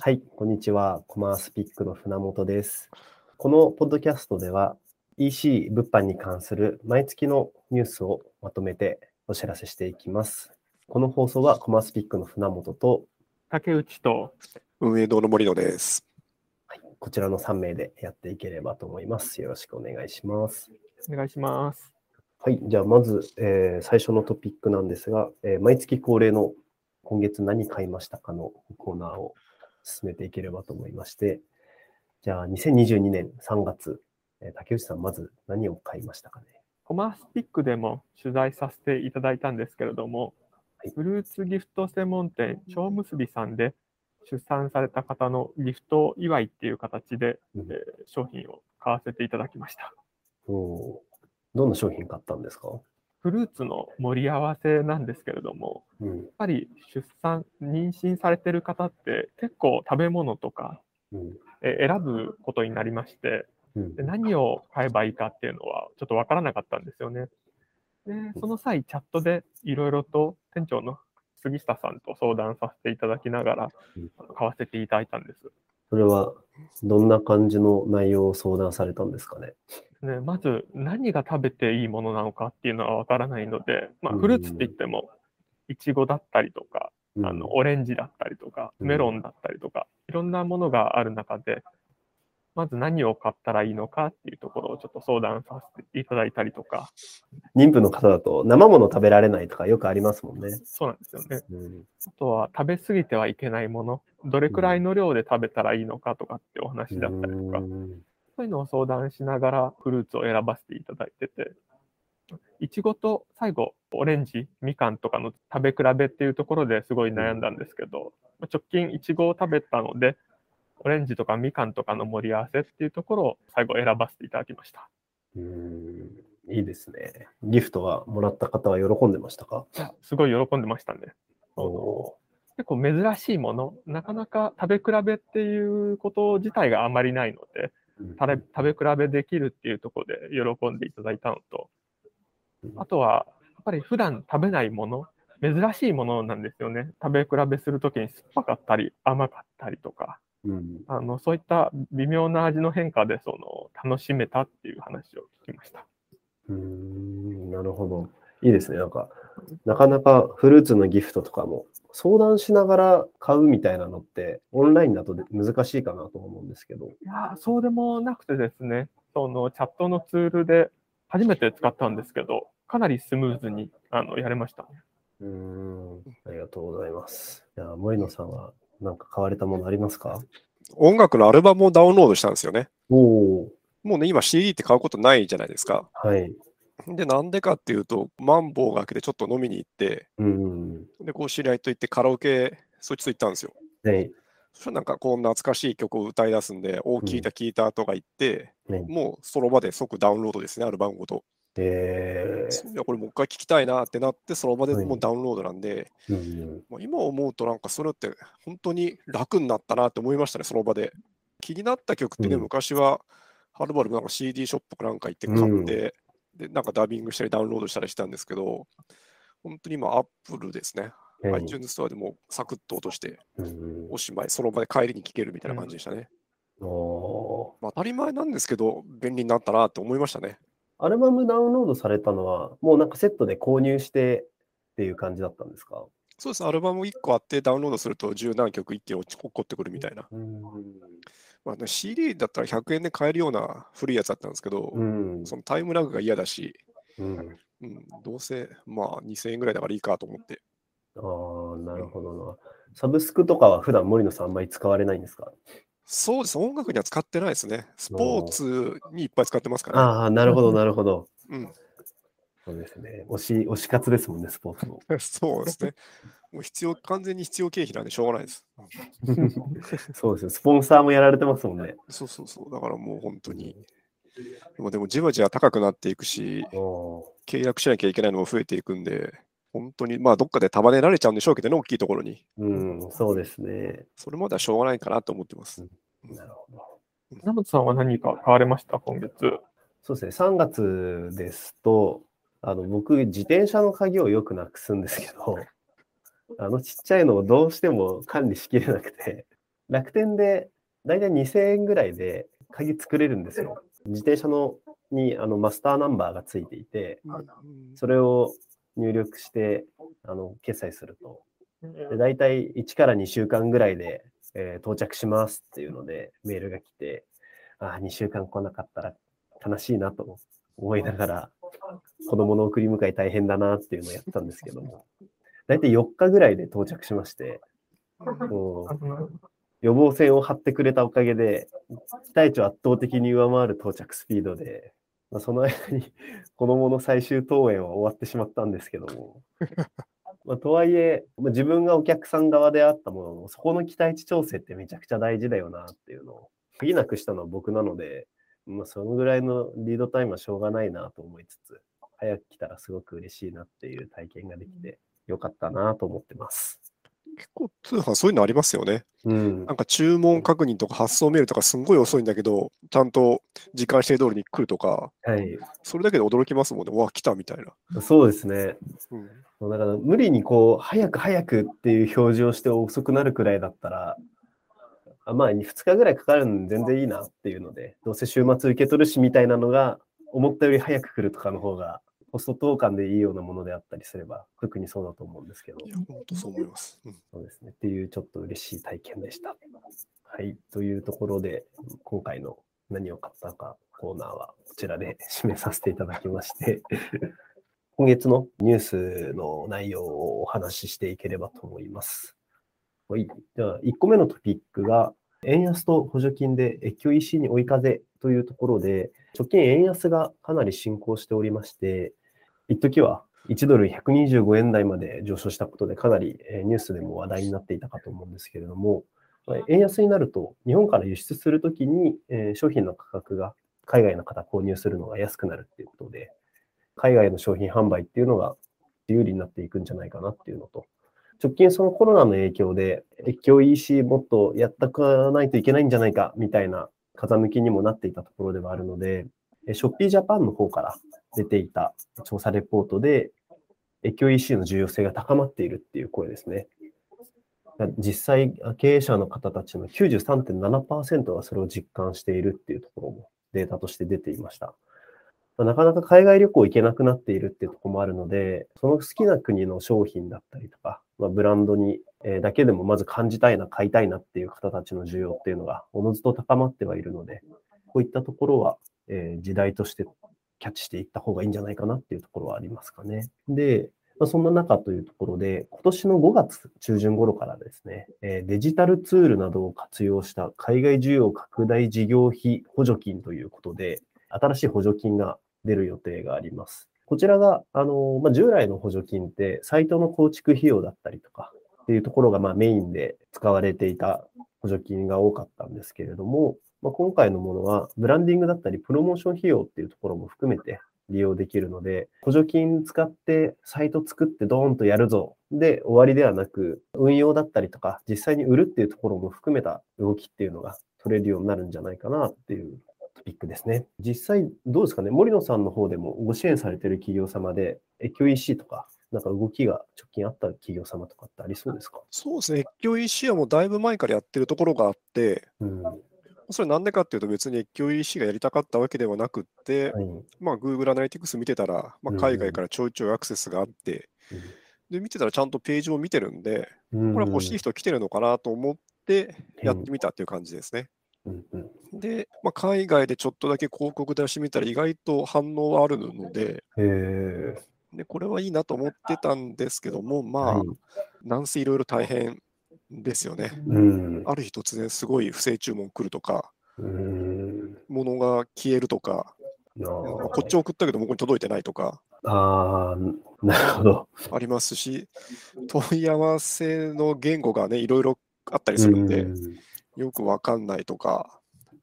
はい、こんにちは。コマースピックの船本です。このポッドキャストでは EC 物販に関する毎月のニュースをまとめてお知らせしていきます。この放送はコマースピックの船本と、竹内と、運営堂の森野です。はい、こちらの3名でやっていければと思います。よろしくお願いします。お願いします。はい、じゃあまず、えー最初のトピックなんですが、えー毎月恒例の今月何買いましたかのコーナーを進めていければと思いまして、じゃあ2022年3月、えー竹内さん、まず何を買いましたかね？コマースピックでも取材させていただいたんですけれども、はいフルーツギフト専門店、蝶結びさんで出産された方のギフト祝いっていう形で、うんえー商品を買わせていただきました。おーどんな商品買ったんですか、フルーツの盛り合わせなんですけれども、うんやっぱり出産、妊娠されてる方って結構食べ物とか、うんえー選ぶことになりまして、うんで何を買えばいいかっていうのはちょっとわからなかったんですよね。で、その際、チャットでいろいろと店長の杉下さんと相談させていただきながら買わせていただいたんです。それはどんな感じの内容を相談されたんですかね？ね、まず何が食べていいものなのかっていうのはわからないので、まあ、うん。フルーツって言っても、いちごだったりとか、うん。あのオレンジだったりとか、うん。メロンだったりとか、いろんなものがある中で、まず何を買ったらいいのかっていうところをちょっと相談させていただいたりとか、妊婦の方だと生もの食べられないとかよくありますもんね。そうなんですよね。うんあとは食べ過ぎてはいけないもの、どれくらいの量で食べたらいいのかとかってお話だったりとか、うんそういうのを相談しながらフルーツを選ばせていただいてて、いちごと最後、オレンジ、みかんとかの食べ比べっていうところですごい悩んだんですけど、まあ直近いちごを食べたので、オレンジとかみかんとかの盛り合わせっていうところを最後選ばせていただきました。うんいいですね。ギフトはもらった方は喜んでましたか？すごい喜んでましたね。あのお結構珍しいもの、なかなか食べ比べっていうこと自体があまりないので、ー食べ食べ比べできるっていうところで喜んでいただいたのとうん、あとは、やっぱり普段食べないもの、珍しいものなんですよね。食べ比べするときに酸っぱかったり、甘かったりとか、うんあのそういった微妙な味の変化でその楽しめたっていう話を聞きました。うーんなるほど。いいですね。なんか、なかなかフルーツのギフトとかも相談しながら買うみたいなのってオンラインだとで難しいかなと思うんですけど。いやーそうでもなくてですね、そのチャットのツールで初めて使ったんですけど、かなりスムーズにあのやれましたね。うーん、ありがとうございます。じゃあ、森野さんは何か買われたものありますか？音楽のアルバムをダウンロードしたんですよね。おおもうね、今 CD って買うことないじゃないですか。はい。で、なんでかっていうと、マンボウが明けてちょっと飲みに行って、うん。で、こう知り合いと行ってカラオケ、そいつと行ったんですよ。はい。そしたらなんかこう懐かしい曲を歌い出すんで、おお、聞いた聞いたとか言って、ね、もうその場で即ダウンロードですね、アルバムごと。えいや、これもう一回聞きたいなってなって、その場ではいもうダウンロードなんで、ーうんまあ今思うとなんかそれって本当に楽になったなって思いましたね、その場で。気になった曲ってね、うん昔ははるばるなんか CD ショップかなんか行って買って、うんで、なんかダビングしたりダウンロードしたりしたんですけど、本当に今 Apple ですね。はい iTunes ストアでもうサクッと落としてうんおしまい、その場で帰りに聴けるみたいな感じでしたね。おーまあ、当たり前なんですけど、便利になったなって思いましたね。アルバムダウンロードされたのは、もうなんかセットで購入してっていう感じだったんですか？そうです、アルバム1個あってダウンロードすると十何曲一気に落ち起こってくるみたいな。うん。まあね、CD だったら100円で買えるような古いやつだったんですけど、うん。そのタイムラグが嫌だし、うん、うん、どうせまあ2000円ぐらいだからいいかと思って。ああ、なるほどな。サブスクとかは普段森野さんあんまり使われないんですか？そうです、音楽には使ってないですね。スポーツにいっぱい使ってますから、ね。ああ、なるほど、なるほど。うん、そうですね。推し、推し活ですもんね、スポーツも。そうですね。もう必要、完全に必要経費なんでしょうがないです。そうですよ。スポンサーもやられてますもんね。そうそうそう。だからもう本当に。でもでもじわじわ高くなっていくし、契約しなきゃいけないのも増えていくんで、本当にまあどっかで束ねられちゃうんでしょうけどね、大きいところに。うん、そうですね。それまではしょうがないかなと思ってます。なるほど。稲本さんは何か買われました、今月。そうですね。3月ですと、あの、僕、自転車の鍵をよくなくすんですけど、あのちっちゃいのをどうしても管理しきれなくて、楽天でだいたい2000円ぐらいで鍵作れるんですよ。自転車のにあのマスターナンバーがついていて、それを入力してあの決済すると、で大体1から2週間ぐらいで、えー到着しますっていうのでメールが来て、ああ、2週間来なかったら悲しいなと思いながら、子供の送り迎え大変だなっていうのをやったんですけども、大体4日ぐらいで到着しまして、予防線を張ってくれたおかげで、期待値を圧倒的に上回る到着スピードで、まあ、その間に 子供の最終登園は終わってしまったんですけども、まあ、とはいえ、まあ、自分がお客さん側であったものの、そこの期待値調整ってめちゃくちゃ大事だよなっていうのを、鍵なくしたのは僕なので、まあ、そのぐらいのリードタイムはしょうがないなと思いつつ、早く来たらすごく嬉しいなっていう体験ができて、よかったなと思ってます。結構通販そういうのありますよね。うんなんか注文確認とか発送メールとかすんごい遅いんだけど、ちゃんと時間指定通りに来るとか、はい。それだけで驚きますもんね。うわ、来たみたいな。そうですね。うんだから無理にこう、早く早くっていう表示をして遅くなるくらいだったら、あまあ2日ぐらいかかるんで全然いいなっていうので、どうせ週末受け取るしみたいなのが、思ったより早く来るとかの方が、コスト投函でいいようなものであったりすれば、特にそうだと思うんですけど、いや、本当そう思います。うんそうですね。っていうちょっと嬉しい体験でした。はい。というところで、今回の何を買ったかコーナーはこちらで締めさせていただきまして、今月のニュースの内容をお話ししていければと思います。はい。では、1個目のトピックが、円安と補助金で越境 EC に追い風というところで、直近円安がかなり進行しておりまして、一時は1ドル125円台まで上昇したことで、かなりニュースでも話題になっていたかと思うんですけれども、円安になると、日本から輸出するときに、え商品の価格が海外の方購入するのが安くなるっていうことで、海外の商品販売っていうのが有利になっていくんじゃないかなっていうのと、直近そのコロナの影響で、越境 EC もっとやったかないといけないんじゃないかみたいな風向きにもなっていたところではあるので、えショッピージャパンの方から出ていた調査レポートで、QEC の重要性が高まっているっていう声ですね。実際、経営者の方たちの93.7%がそれを実感しているっていうところもデータとして出ていました。まあなかなか海外旅行行けなくなっているっていうところもあるので、その好きな国の商品だったりとか、まあ、ブランドに、えだけでもまず感じたいな、買いたいなっていう方たちの需要っていうのがおのずと高まってはいるので、こういったところは、え時代としてキャッチしていった方がいいんじゃないかなっていうところはありますかね。で、まあ、そんな中というところで、今年の5月中旬頃からですね、えデジタルツールなどを活用した海外需要拡大事業費補助金ということで、新しい補助金が出る予定があります。こちらが、あの、まあ、従来の補助金って、サイトの構築費用だったりとかっていうところが、まあ、メインで使われていた補助金が多かったんですけれども、まあ、今回のものは、ブランディングだったり、プロモーション費用っていうところも含めて利用できるので、補助金使ってサイト作ってドーンとやるぞで終わりではなく、運用だったりとか、実際に売るっていうところも含めた動きっていうのが取れるようになるんじゃないかなっていうピックですね。実際どうですかね、森野さんの方でもご支援されている企業様で、越境 EC とか、なんか動きが直近あった企業様とかってありそうですか？そうですね。越境 EC はもうだいぶ前からやってるところがあって、うん。はそれなんでかっていうと別に越境 EC がやりたかったわけではなくって、い。まあ Google Analytics 見てたら、まあ、海外からちょいちょいアクセスがあって、で、見てたらちゃんとページを見てるんで、うんこれは欲しい人来てるのかなと思ってやってみたっていう感じですね。うんうんで、まあ、海外でちょっとだけ広告出してみたら意外と反応はあるので。でこれはいいなと思ってたんですけども、まあはい、なんせいろいろ大変ですよね。うん。ある日突然すごい不正注文来るとか、うん。物が消えるとか、なこっち送ったけど向こうに届いてないとかああ、なるほど。ありますし、問い合わせの言語がね、いろいろあったりするんで、よくわかんないとか、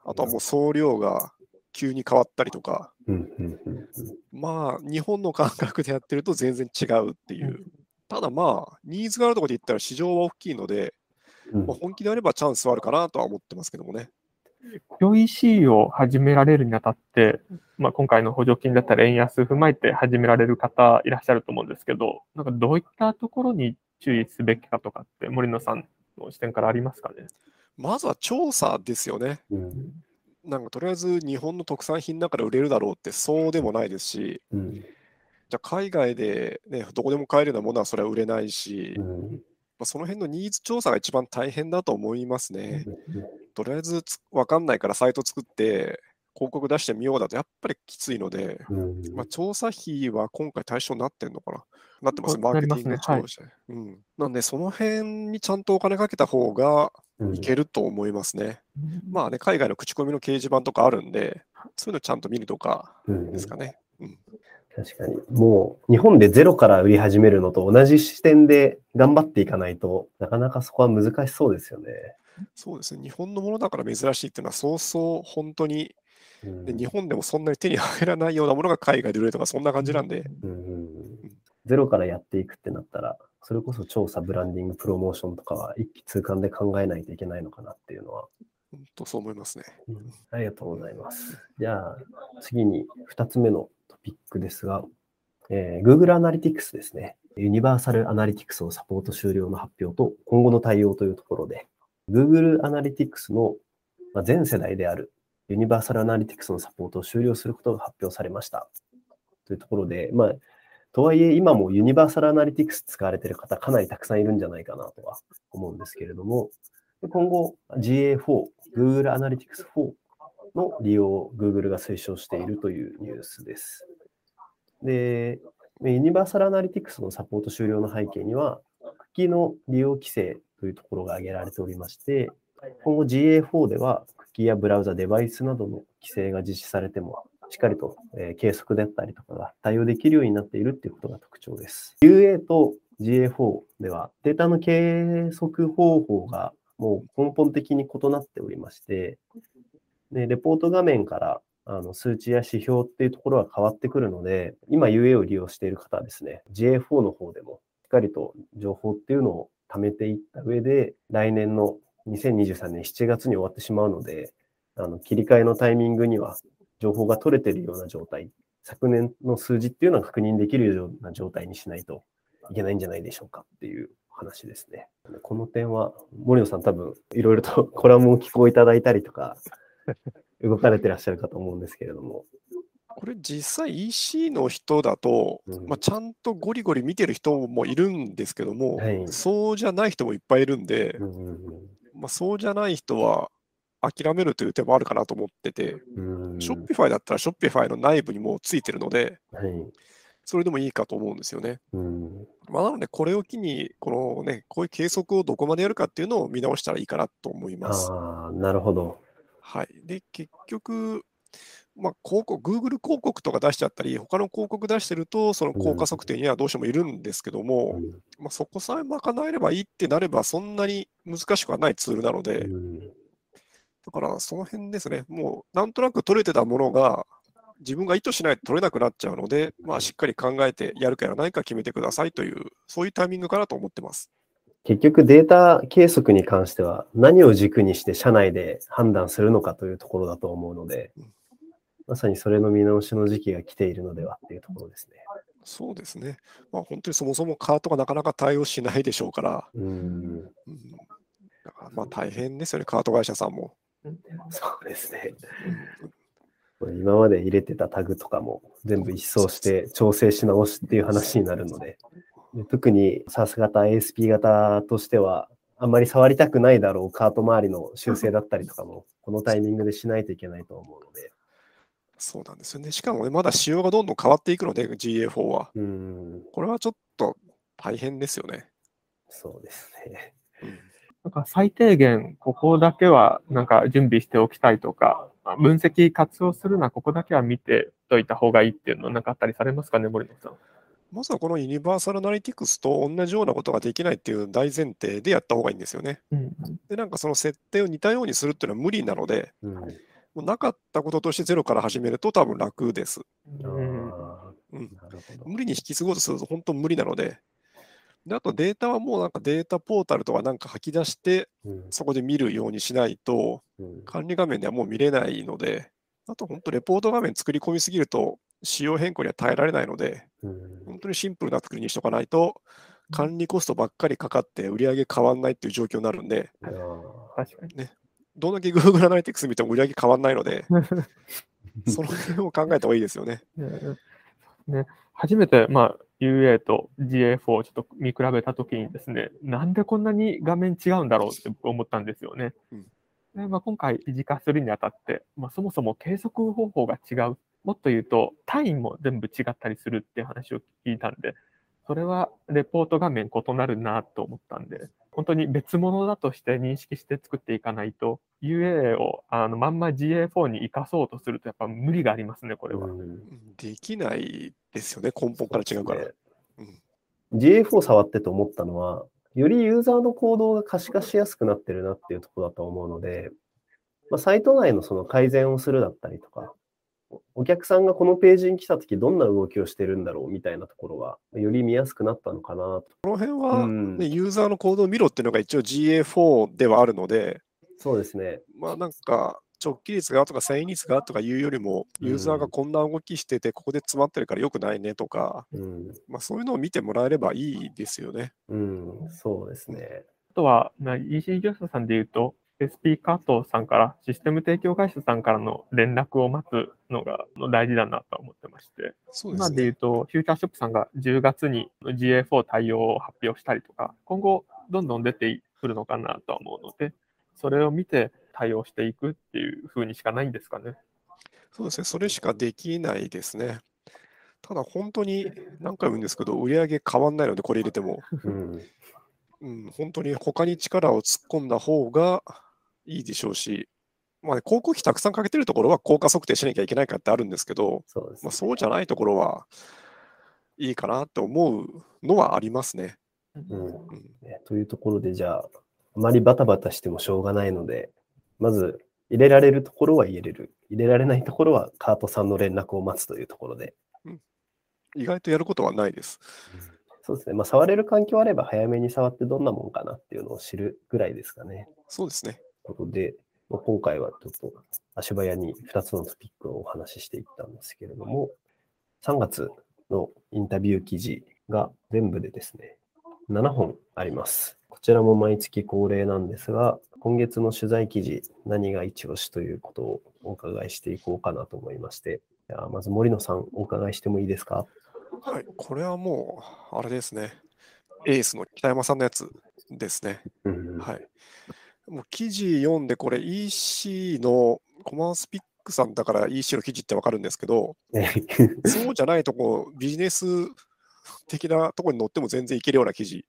あとはもう送料が急に変わったりとか、うんうんうんまあ、日本の感覚でやってると全然違うっていう。ただまあ、ニーズがあるところで言ったら市場は大きいので、うんまあ、本気であればチャンスはあるかなとは思ってますけどもね。QEC を始められるにあたって、まあ、今回の補助金だったら円安踏まえて始められる方いらっしゃると思うんですけど、なんかどういったところに注意すべきかとかって森野さんの視点からありますかね？まずは調査ですよね。うん。なんかとりあえず日本の特産品だから売れるだろうってそうでもないですし、うん。じゃあ海外で、ね、どこでも買えるようなものはそれは売れないし、まうん。あ、その辺のニーズ調査が一番大変だと思いますね。とりあえずつ分かんないからサイト作って広告出してみようだとやっぱりきついので、うん。まあ、調査費は今回対象になってんのかななってます、あマーケティングなりますね調査、うん。なんで、その辺にちゃんとお金かけた方がうんいけると思いますね。まあね、海外の口コミの掲示板とかあるんで、そういうのちゃんと見るとかうんですかね。うん、確かに。もう、日本でゼロから売り始めるのと同じ視点で頑張っていかないとなかなかそこは難しそうですよね。そうですね、日本のものだから珍しいっていうのは、そうそう本当に、うん。で日本でもそんなに手に入らないようなものが海外で売れるとか、そんな感じなんで、うんうん。うん。ゼロからやっていくってなったら、それこそ調査、ブランディング、プロモーションとかは一気通貫で考えないといけないのかなっていうのは、本当そう思いますね。うんありがとうございます。じゃあ、次に2つ目のトピックですが、えー Google Analytics ですね。ユニバーサルアナリティクスをサポート終了の発表と今後の対応というところで、Google Analytics のまあ全世代であるユニバーサルアナリティクスのサポートを終了することが発表されました。というところで、まあ、とはいえ今もユニバーサルアナリティクス使われている方かなりたくさんいるんじゃないかなとは思うんですけれども、今後 GA4、Google Analytics 4の利用を Google が推奨しているというニュースです。で、ユニバーサルアナリティクスのサポート終了の背景には、クッキーの利用規制というところが挙げられておりまして、今後 GA4 ではクッキーやブラウザ、デバイスなどの規制が実施されても、しっかりと、え計測であったりとかが対応できるようになっているということが特徴です。UA と GA4 ではデータの計測方法がもう根本的に異なっておりまして、でレポート画面からあの数値や指標っていうところは変わってくるので、今 UA を利用している方はですね、GA4 の方でもしっかりと情報っていうのを貯めていった上で、来年の2023年7月に終わってしまうので、あの切り替えのタイミングには情報が取れているような状態、昨年の数字っていうのは確認できるような状態にしないといけないんじゃないでしょうかっていう話ですね。この点は、森野さん多分いろいろとコラムを寄稿いただいたりとか、動かれてらっしゃるかと思うんですけれども。これ実際 EC の人だと、うんまあ、ちゃんとゴリゴリ見てる人もいるんですけども、はいそうじゃない人もいっぱいいるんで、うんうんまあ、そうじゃない人は諦めるという手もあるかなと思ってて、ショッピファイだったらショッピファイの内部にもうついてるので、はいそれでもいいかと思うんですよね。うんまあ、なので、これを機に、このね、こういう計測をどこまでやるかっていうのを見直したらいいかなと思います。ああ、なるほど。はい。で、結局、まあ、広告、Google 広告とか出しちゃったり、他の広告出してると、その効果測定にはどうしてもいるんですけども、うんまあ、そこさえ賄えればいいってなれば、そんなに難しくはないツールなので、うんだからその辺ですね、もうなんとなく取れてたものが、自分が意図しないと取れなくなっちゃうので、まあ、しっかり考えてやるかやらないか決めてくださいという、そういうタイミングかなと思ってます。結局データ計測に関しては何を軸にして社内で判断するのかというところだと思うのでうん、まさにそれの見直しの時期が来ているのではっていうところですね。そうですね。まあ、本当にそもそもカートがなかなか対応しないでしょうから、うん、うん、だからまあ大変ですよね、カート会社さんも。そうですね。うん今まで入れてたタグとかも全部一掃して調整し直しっていう話になるので、で特に SARS 型、ASP 型としては、あんまり触りたくないだろうカート周りの修正だったりとかも、このタイミングでしないといけないと思うので、そうなんですよね。しかもね、まだ仕様がどんどん変わっていくので、GA4 は。うん、これはちょっと大変ですよね。そうですね。うんなんか最低限、ここだけはなんか準備しておきたいとか、まあ分析活用するな、ここだけは見ておいた方がいいっていうのなんかあったりされますかね、森野さん。まずはこのユニバーサルアナリティクスと同じようなことができないっていう大前提でやった方がいいんですよね。うん。で、なんかその設定を似たようにするっていうのは無理なので、うん、もうなかったこととしてゼロから始めると多分楽です。あうん。無理に引き継ごうとすると本当無理なので、であとデータはもうなんかデータポータルとかなんか吐き出して、うん。そこで見るようにしないと、うん。管理画面ではもう見れないので、あと本当レポート画面作り込みすぎると仕様変更には耐えられないので、うん。本当にシンプルな作りにしとかないと、管理コストばっかりかかって売り上げ変わんないっていう状況になるんで、確かに。どんだけ Google アナリティクス見ても売り上げ変わんないので、その辺を考えた方がいいですよね。ねね、初めて、まあ、UA と GA4 をちょっと見比べたときにですね、なんでこんなに画面違うんだろうって思ったんですよね。うんでまあ、今回、維持化するにあたって、まあ、そもそも計測方法が違う。もっと言うと、単位も全部違ったりするっていう話を聞いたんで、それはレポート画面異なるなと思ったんで、本当に別物だとして認識して作っていかないと、UA をあのまんま GA4 に生かそうとすると、やっぱ無理がありますね、これは。うんうんできないですよね、根本から違うから。うん、GA4 触ってと思ったのは、よりユーザーの行動が可視化しやすくなってるなっていうところだと思うので、まあ、サイト内のその改善をするだったりとか、おお客さんがこのページに来たときどんな動きをしてるんだろうみたいなところが、より見やすくなったのかなと。この辺うは、んね、ユーザーの行動を見ろっていうのが一応 GA4 ではあるので、そうですね。まあなんか直帰率がとか遷移率がとかいうよりも、うんユーザーがこんな動きしてて、ここで詰まってるから良くないねとか、うん、まあそういうのを見てもらえればいいですよね。うん、そうですね。あとは、まあ EC 業者さんで言うと、SP カートさんから、システム提供会社さんからの連絡を待つのがの大事だなと思ってまして、そうです今で言うね。と、フューチャーショップさんが10月に GA4 対応を発表したりとか、今後どんどん出てくるのかなとは思うので、それを見て対応していくっていう風にしかないんですかね。そうですね。それしかできないですね。ただ本当に何回も言うんですけど、売り上げ変わんないので、これ入れても。うん、うん、本当に他に力を突っ込んだ方がいいでしょうし、まあね、広告費たくさんかけてるところは効果測定しなきゃいけないかってあるんですけど、そうねまあ、。そうじゃないところはいいかなって思うのはありますね。うんうん、ねというところで、じゃあ、あまりバタバタしてもしょうがないので、まず入れられるところは入れる。入れられないところはカートさんの連絡を待つというところで。意外とやることはないです。そうですね。まあ、触れる環境あれば早めに触ってどんなもんかなっていうのを知るぐらいですかね。そうですね。ということで、まあ、今回はちょっと足早に2つのトピックをお話ししていったんですけれども、3月のインタビュー記事が全部でですね、7本あります。こちらも毎月恒例なんですが、今月の取材記事、何が一押しということをお伺いしていこうかなと思いまして、じゃあまず森野さん、お伺いしてもいいですか？はい。これはもう、あれですね。エースの北山さんのやつですね。うんはい。もう記事読んで、これ EC のコマンスピックさんだから EC の記事ってわかるんですけど、ねそうじゃないとこ、ビジネス的なところに載っても全然いけるような記事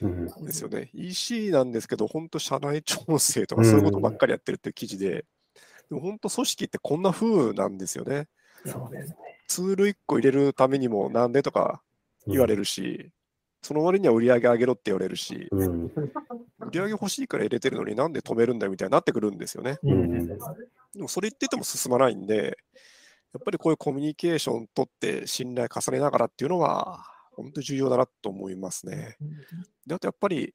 うんですよね。EC なんですけど、本当社内調整とかそういうことばっかりやってるっていう記事で、でも本当組織ってこんな風なんですよね。そうですね。ツール1個入れるためにもなんでとか言われるし、その割には売り上げ上げろって言われるし、うん。売り上げ欲しいから入れてるのになんで止めるんだみたいになってくるんですよね。うんでもそれ言ってても進まないんで、やっぱりこういうコミュニケーション取って信頼重ねながらっていうのは、本当に重要だなと思いますね。で、あとやっぱり、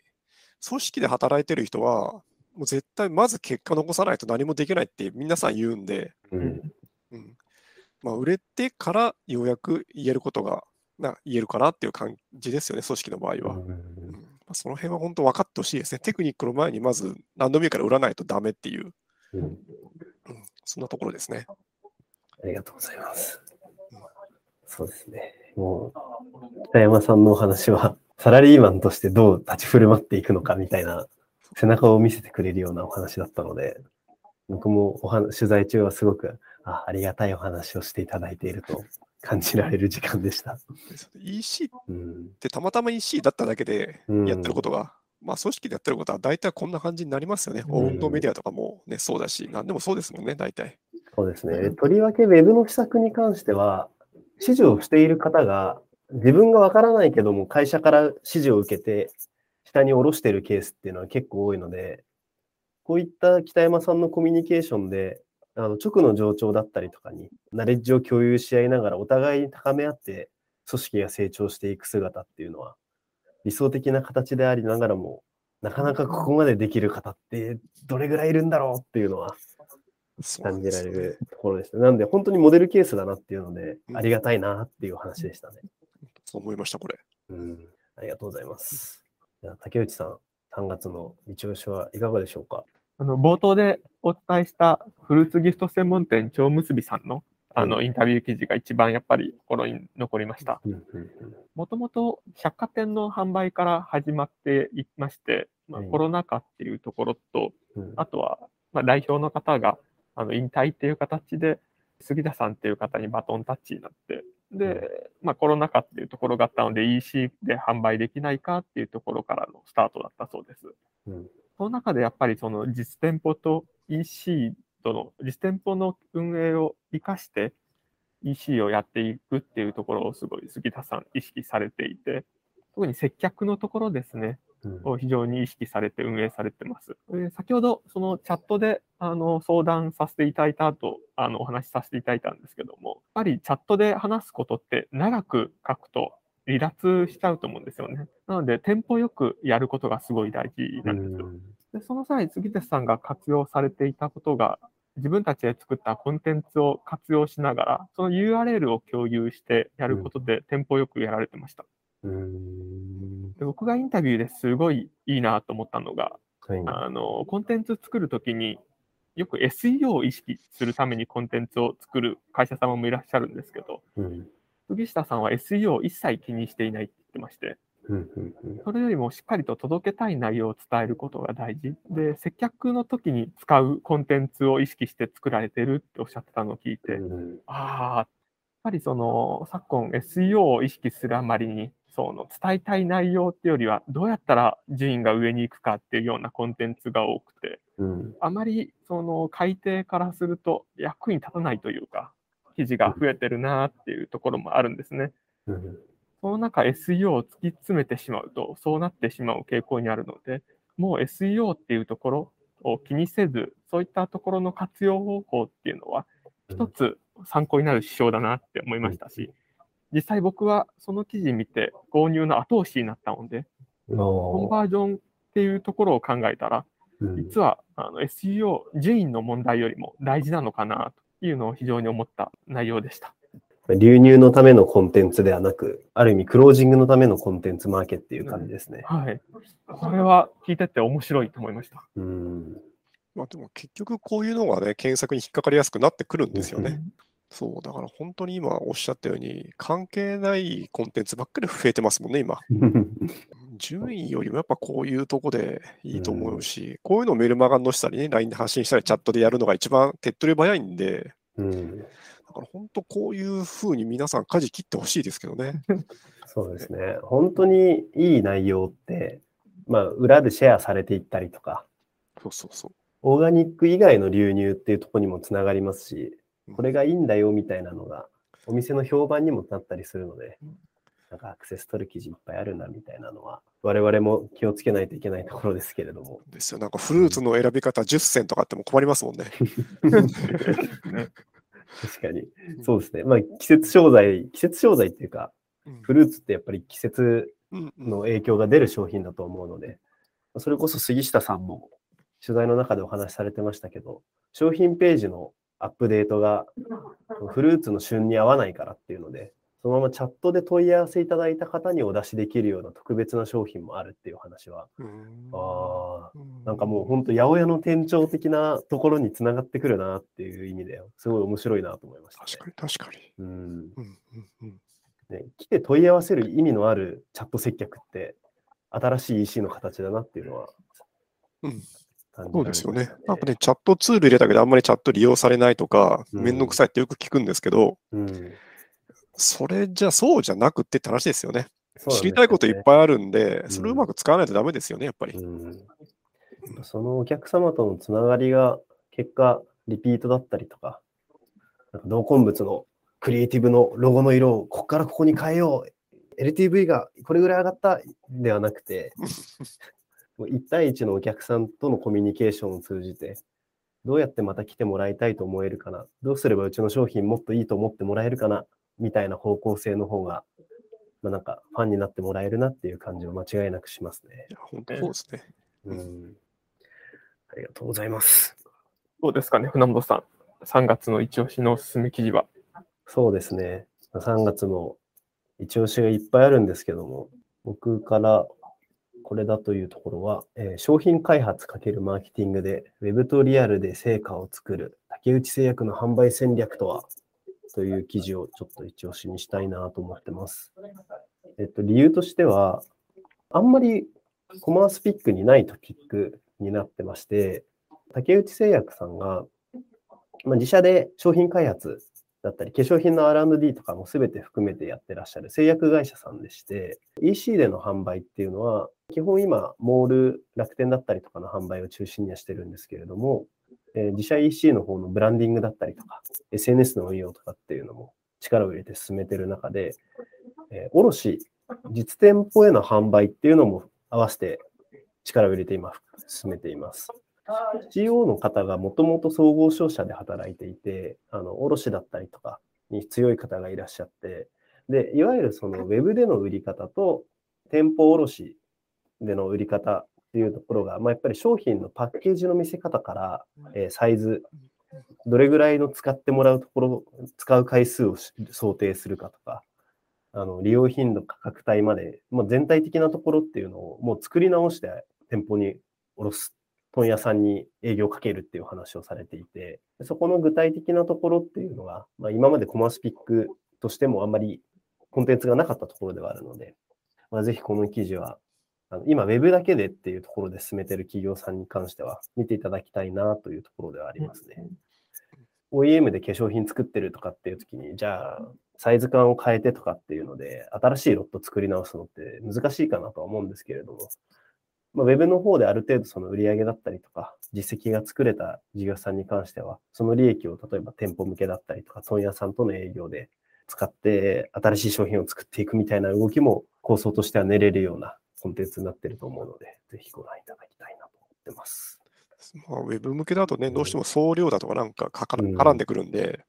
組織で働いてる人は、もう絶対まず結果残さないと何もできないって皆さん言うんで、うん。うんまあ、売れてからようやく言えることがな言えるかなっていう感じですよね、組織の場合は。うんまあ、その辺は本当分かってほしいですね。テクニックの前にまず何度も言うから売らないとダメっていう、うんうんそんなところですね。ありがとうございます。そうですね。もう、北山さんのお話は、サラリーマンとしてどう立ち振る舞っていくのかみたいな、背中を見せてくれるようなお話だったので、僕もお話取材中はすごくあ、ありがたいお話をしていただいていると感じられる時間でした。EC っうん、てたまたま EC だっただけでうんやってることが、まあ組織でやってることは大体こんな感じになりますよね。うんオウンドメディアとかもね、そうだし、何でもそうですもんね、大体。そうですね。とりわけ Web の施策に関しては、指示をしている方が自分がわからないけども会社から指示を受けて下に下ろしているケースっていうのは結構多いので、こういった北山さんのコミュニケーションで、あの直の上長だったりとかに、ナレッジを共有し合いながらお互いに高め合って組織が成長していく姿っていうのは、理想的な形でありながらも、なかなかここまでできる方ってどれぐらいいるんだろうっていうのは感じられるところでした。なんで、本当にモデルケースだなっていうのでう、んありがたいなっていうお話でしたね。そう思いました、これ。うん、ありがとうございます。じゃあ竹内さん、3月の一押しはいかがでしょうか？あの冒頭でお伝えしたフルーツギフト専門店蝶結びさんのあのインタビュー記事が一番やっぱり心に残りました。もともと百貨店の販売から始まっていまして、まあ、はいコロナ禍っていうところと、うん。あとは、まあ、代表の方があの引退っていう形で、杉田さんっていう方にバトンタッチになって、で、まあ、コロナ禍っていうところがあったので、EC で販売できないかっていうところからのスタートだったそうです。うんその中でやっぱりその実店舗と EC との、実店舗の運営を生かして EC をやっていくっていうところをすごい杉田さん意識されていて、特に接客のところですね、うんを非常に意識されて運営されてます。で先ほど、そのチャットであの相談させていただいた後、あのお話しさせていただいたんですけども、やっぱりチャットで話すことって長く書くと離脱しちゃうと思うんですよね。なので、テンポよくやることがすごい大事なんですよ。でその際、杉田さんが活用されていたことが、自分たちで作ったコンテンツを活用しながら、その URL を共有してやることで、テンポよくやられてました。うんで僕がインタビューですごいいいなと思ったのが、はいあのコンテンツ作るときによく SEO を意識するためにコンテンツを作る会社様もいらっしゃるんですけど、うん杉下さんは SEO を一切気にしていないって言ってまして、それよりもしっかりと届けたい内容を伝えることが大事。で、接客の時に使うコンテンツを意識して作られてるっておっしゃってたのを聞いて、うんああ、やっぱりその昨今 SEO を意識するあまりに、その伝えたい内容っていうよりは、どうやったら順位が上に行くかっていうようなコンテンツが多くて、うん。あまりその改定からすると役に立たないというか、記事が増えてるなっていうところもあるんですね。うん。その中 SEO を突き詰めてしまうと、そうなってしまう傾向にあるので、もう SEO っていうところを気にせず、そういったところの活用方法っていうのは、一つ参考になる指標だなって思いましたし、実際僕はその記事見て購入の後押しになったので、コンバー。ジョンっていうところを考えたら、うん実はあの SEO、順位の問題よりも大事なのかなというのを非常に思った内容でした。流入のためのコンテンツではなく、ある意味クロージングのためのコンテンツマーケっていう感じですね。はい。これは聞いてて面白いと思いました。うん。まあでも結局こういうのがね、検索に引っかかりやすくなってくるんですようね。そう、だから本当に今おっしゃったように、関係ないコンテンツばっかり増えてますもんね、今。順位よりもやっぱこういうとこでいいと思うし、こういうのをメルマガに載せたりね、LINE で発信したり、チャットでやるのが一番手っ取り早いんで、うん、だから本当こういうふうに皆さん舵切ってほしいですけどね。そうですね。本当にいい内容って、まあ、裏でシェアされていったりとか、そうそうそう。オーガニック以外の流入っていうところにもつながりますしうん、これがいいんだよみたいなのが、お店の評判にもなったりするのでうん、なんかアクセス取る記事いっぱいあるんだみたいなのは、我々も気をつけないといけないところですけれども。ですよ。なんかフルーツの選び方10選とかあっても困りますもんね。確かに。そうですね。まあ、季節商材、季節商材っていうか、うんフルーツってやっぱり季節の影響が出る商品だと思うので、それこそ杉下さんも取材の中でお話しされてましたけど、商品ページのアップデートがフルーツの旬に合わないからっていうので、そのままチャットで問い合わせいただいた方にお出しできるような特別な商品もあるっていう話は、うん。あなんかもう本当八百屋の店長的なところにつながってくるなっていう意味で、すごい面白いなと思いました、ね。確かに確かに。うん。うんうんうん。ね、来て問い合わせる意味のあるチャット接客って、新しい EC の形だなっていうのはうん。そうですよね。なんかね、チャットツール入れたけど、あんまりチャット利用されないとか、うん。めんどくさいってよく聞くんですけど、うんそれじゃそうじゃなくってって話ですよね。ね知りたいこといっぱいあるんで、それをうまく使わないとダメですよね、やっぱり。うんそのお客様とのつながりが結果、リピートだったりとか、なんか同梱物のクリエイティブのロゴの色をここからここに変えよう、LTV がこれぐらい上がったではなくて、もう1対1のお客さんとのコミュニケーションを通じて、どうやってまた来てもらいたいと思えるかな、どうすればうちの商品もっといいと思ってもらえるかな、みたいな方向性の方が、まあ、なんかファンになってもらえるなっていう感じを間違いなくしますね。本当そうですね。うん。ありがとうございます。どうですかね、船本さん。3月の一押しのおすすめ記事は。そうですね。3月の一押しがいっぱいあるんですけども、僕からこれだというところは、えー商品開発×マーケティングで Web とリアルで成果を作る竹内製薬の販売戦略とはという記事をちょっと一押しにしたいなと思ってます。えっと、理由としては、あんまりコマースピックにないトピックになってまして、竹内製薬さんが、まあ、自社で商品開発だったり、化粧品の R&D とかも全て含めてやってらっしゃる製薬会社さんでして、EC での販売っていうのは、基本今、モール、楽天だったりとかの販売を中心にはしてるんですけれども、え自社 EC の方のブランディングだったりとか、SNS の運用とかっていうのも力を入れて進めてる中で、え卸、実店舗への販売っていうのも合わせて力を入れて今進めています。CO の方がもともと総合商社で働いていて、あの卸だったりとかに強い方がいらっしゃって、で、いわゆるそのウェブでの売り方と店舗卸での売り方っていうところが、まあ、やっぱり商品のパッケージの見せ方から、えーサイズ、どれぐらいの使ってもらうところ、使う回数をし想定するかとか、あの利用頻度、価格帯まで、まあ、全体的なところっていうのをもう作り直して店舗に卸す、問屋さんに営業をかけるっていう話をされていて、そこの具体的なところっていうのが、まあ、今までコマースピックとしてもあんまりコンテンツがなかったところではあるので、まあ、ぜひこの記事は、あの今、ウェブだけでっていうところで進めてる企業さんに関しては、見ていただきたいなというところではありますね。OEM で化粧品作ってるとかっていう時に、じゃあ、サイズ感を変えてとかっていうので、新しいロット作り直すのって難しいかなとは思うんですけれども、まあ、ウェブの方である程度その売り上げだったりとか、実績が作れた事業者さんに関しては、その利益を例えば店舗向けだったりとか、問屋さんとの営業で使って新しい商品を作っていくみたいな動きも構想としては練れるようなコンテンツになってると思うので、ぜひご覧いただきたいなと思ってます。まあ、ウェブ向けだとね、んどうしても送料だとかなんかかかうん絡んでくるんで、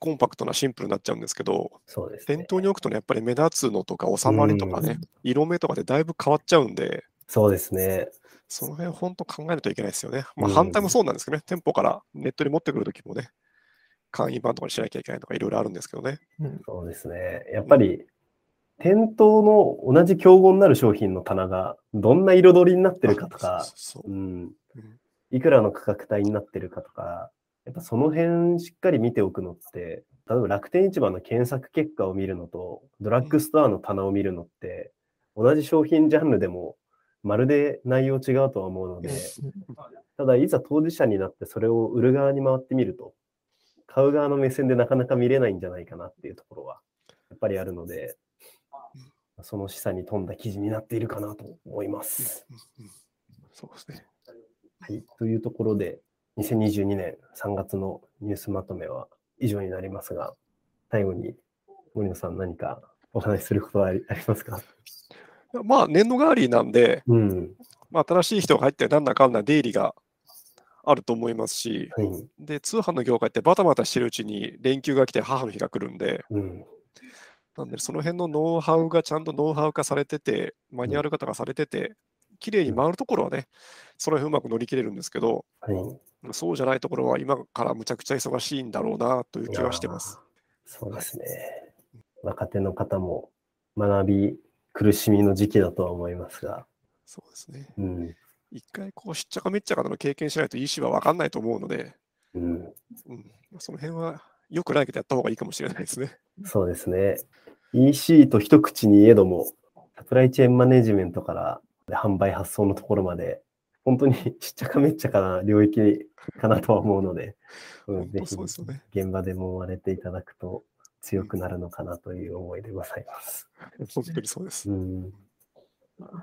コンパクトなシンプルになっちゃうんですけど、そうですね。店頭に置くとね、やっぱり目立つのとか収まりとかね、色目とかでだいぶ変わっちゃうんで、そうですね。その辺本当考えないといけないですよね。まあうん反対もそうなんですけどね、店舗からネットに持ってくるときもね、簡易版とかにしなきゃいけないとかいろいろあるんですけどね。うんそうですね。やっぱり、店頭の同じ競合になる商品の棚がどんな彩りになってるかとかいくらの価格帯になってるかとか、やっぱその辺しっかり見ておくのって、例えば楽天市場の検索結果を見るのと、ドラッグストアの棚を見るのって、同じ商品ジャンルでもまるで内容違うとは思うので、ただいざ当事者になってそれを売る側に回ってみると、買う側の目線でなかなか見れないんじゃないかなっていうところは、やっぱりあるので、その示唆に富んだ記事になっているかなと思います。うんうんそうですね。はい。というところで、2022年3月のニュースまとめは以上になりますが、最後に森野さん何かお話しすることはありありますか？まあ、年度代わりなんで、うん。まあ、新しい人が入ってなんだかんだ出入りがあると思いますし、はい。で、通販の業界ってバタバタしてるうちに連休が来て母の日が来るんで、うん。なんでその辺のノウハウがちゃんとノウハウ化されてて、マニュアル化とかされてて、綺麗に回るところはね、その辺うまく乗り切れるんですけど、はい。そうじゃないところは今からむちゃくちゃ忙しいんだろうなという気はしてます。そうですね。若手の方も学び苦しみの時期だとは思いますが、そうですね。うん。一回こうしっちゃかめっちゃかの経験しないと EC は分かんないと思うので、うん。うん、その辺はよくないけどやった方がいいかもしれないですね。そうですね。EC と一口に言えども、サプライチェーンマネジメントから販売発送のところまで、本当にしっちゃかめっちゃかな領域かなとは思うので、うん、ぜひ。現場でも追われていただくと強くなるのかなという思いでございます。本当にそうですう。ん、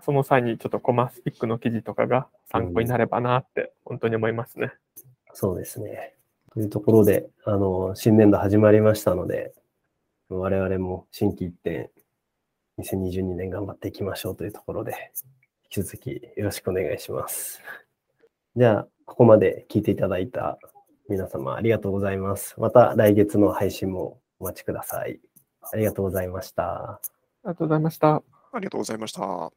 その際にちょっとコマスピックの記事とかが参考になればなって本当に思いますね。そうですね。というところで、あの、新年度始まりましたので、我々も新規一点、2022年頑張っていきましょうというところで、引き続きよろしくお願いします。じゃあ、ここまで聞いていただいた皆様ありがとうございます。また来月の配信もお待ちください。ありがとうございました。ありがとうございました。ありがとうございました。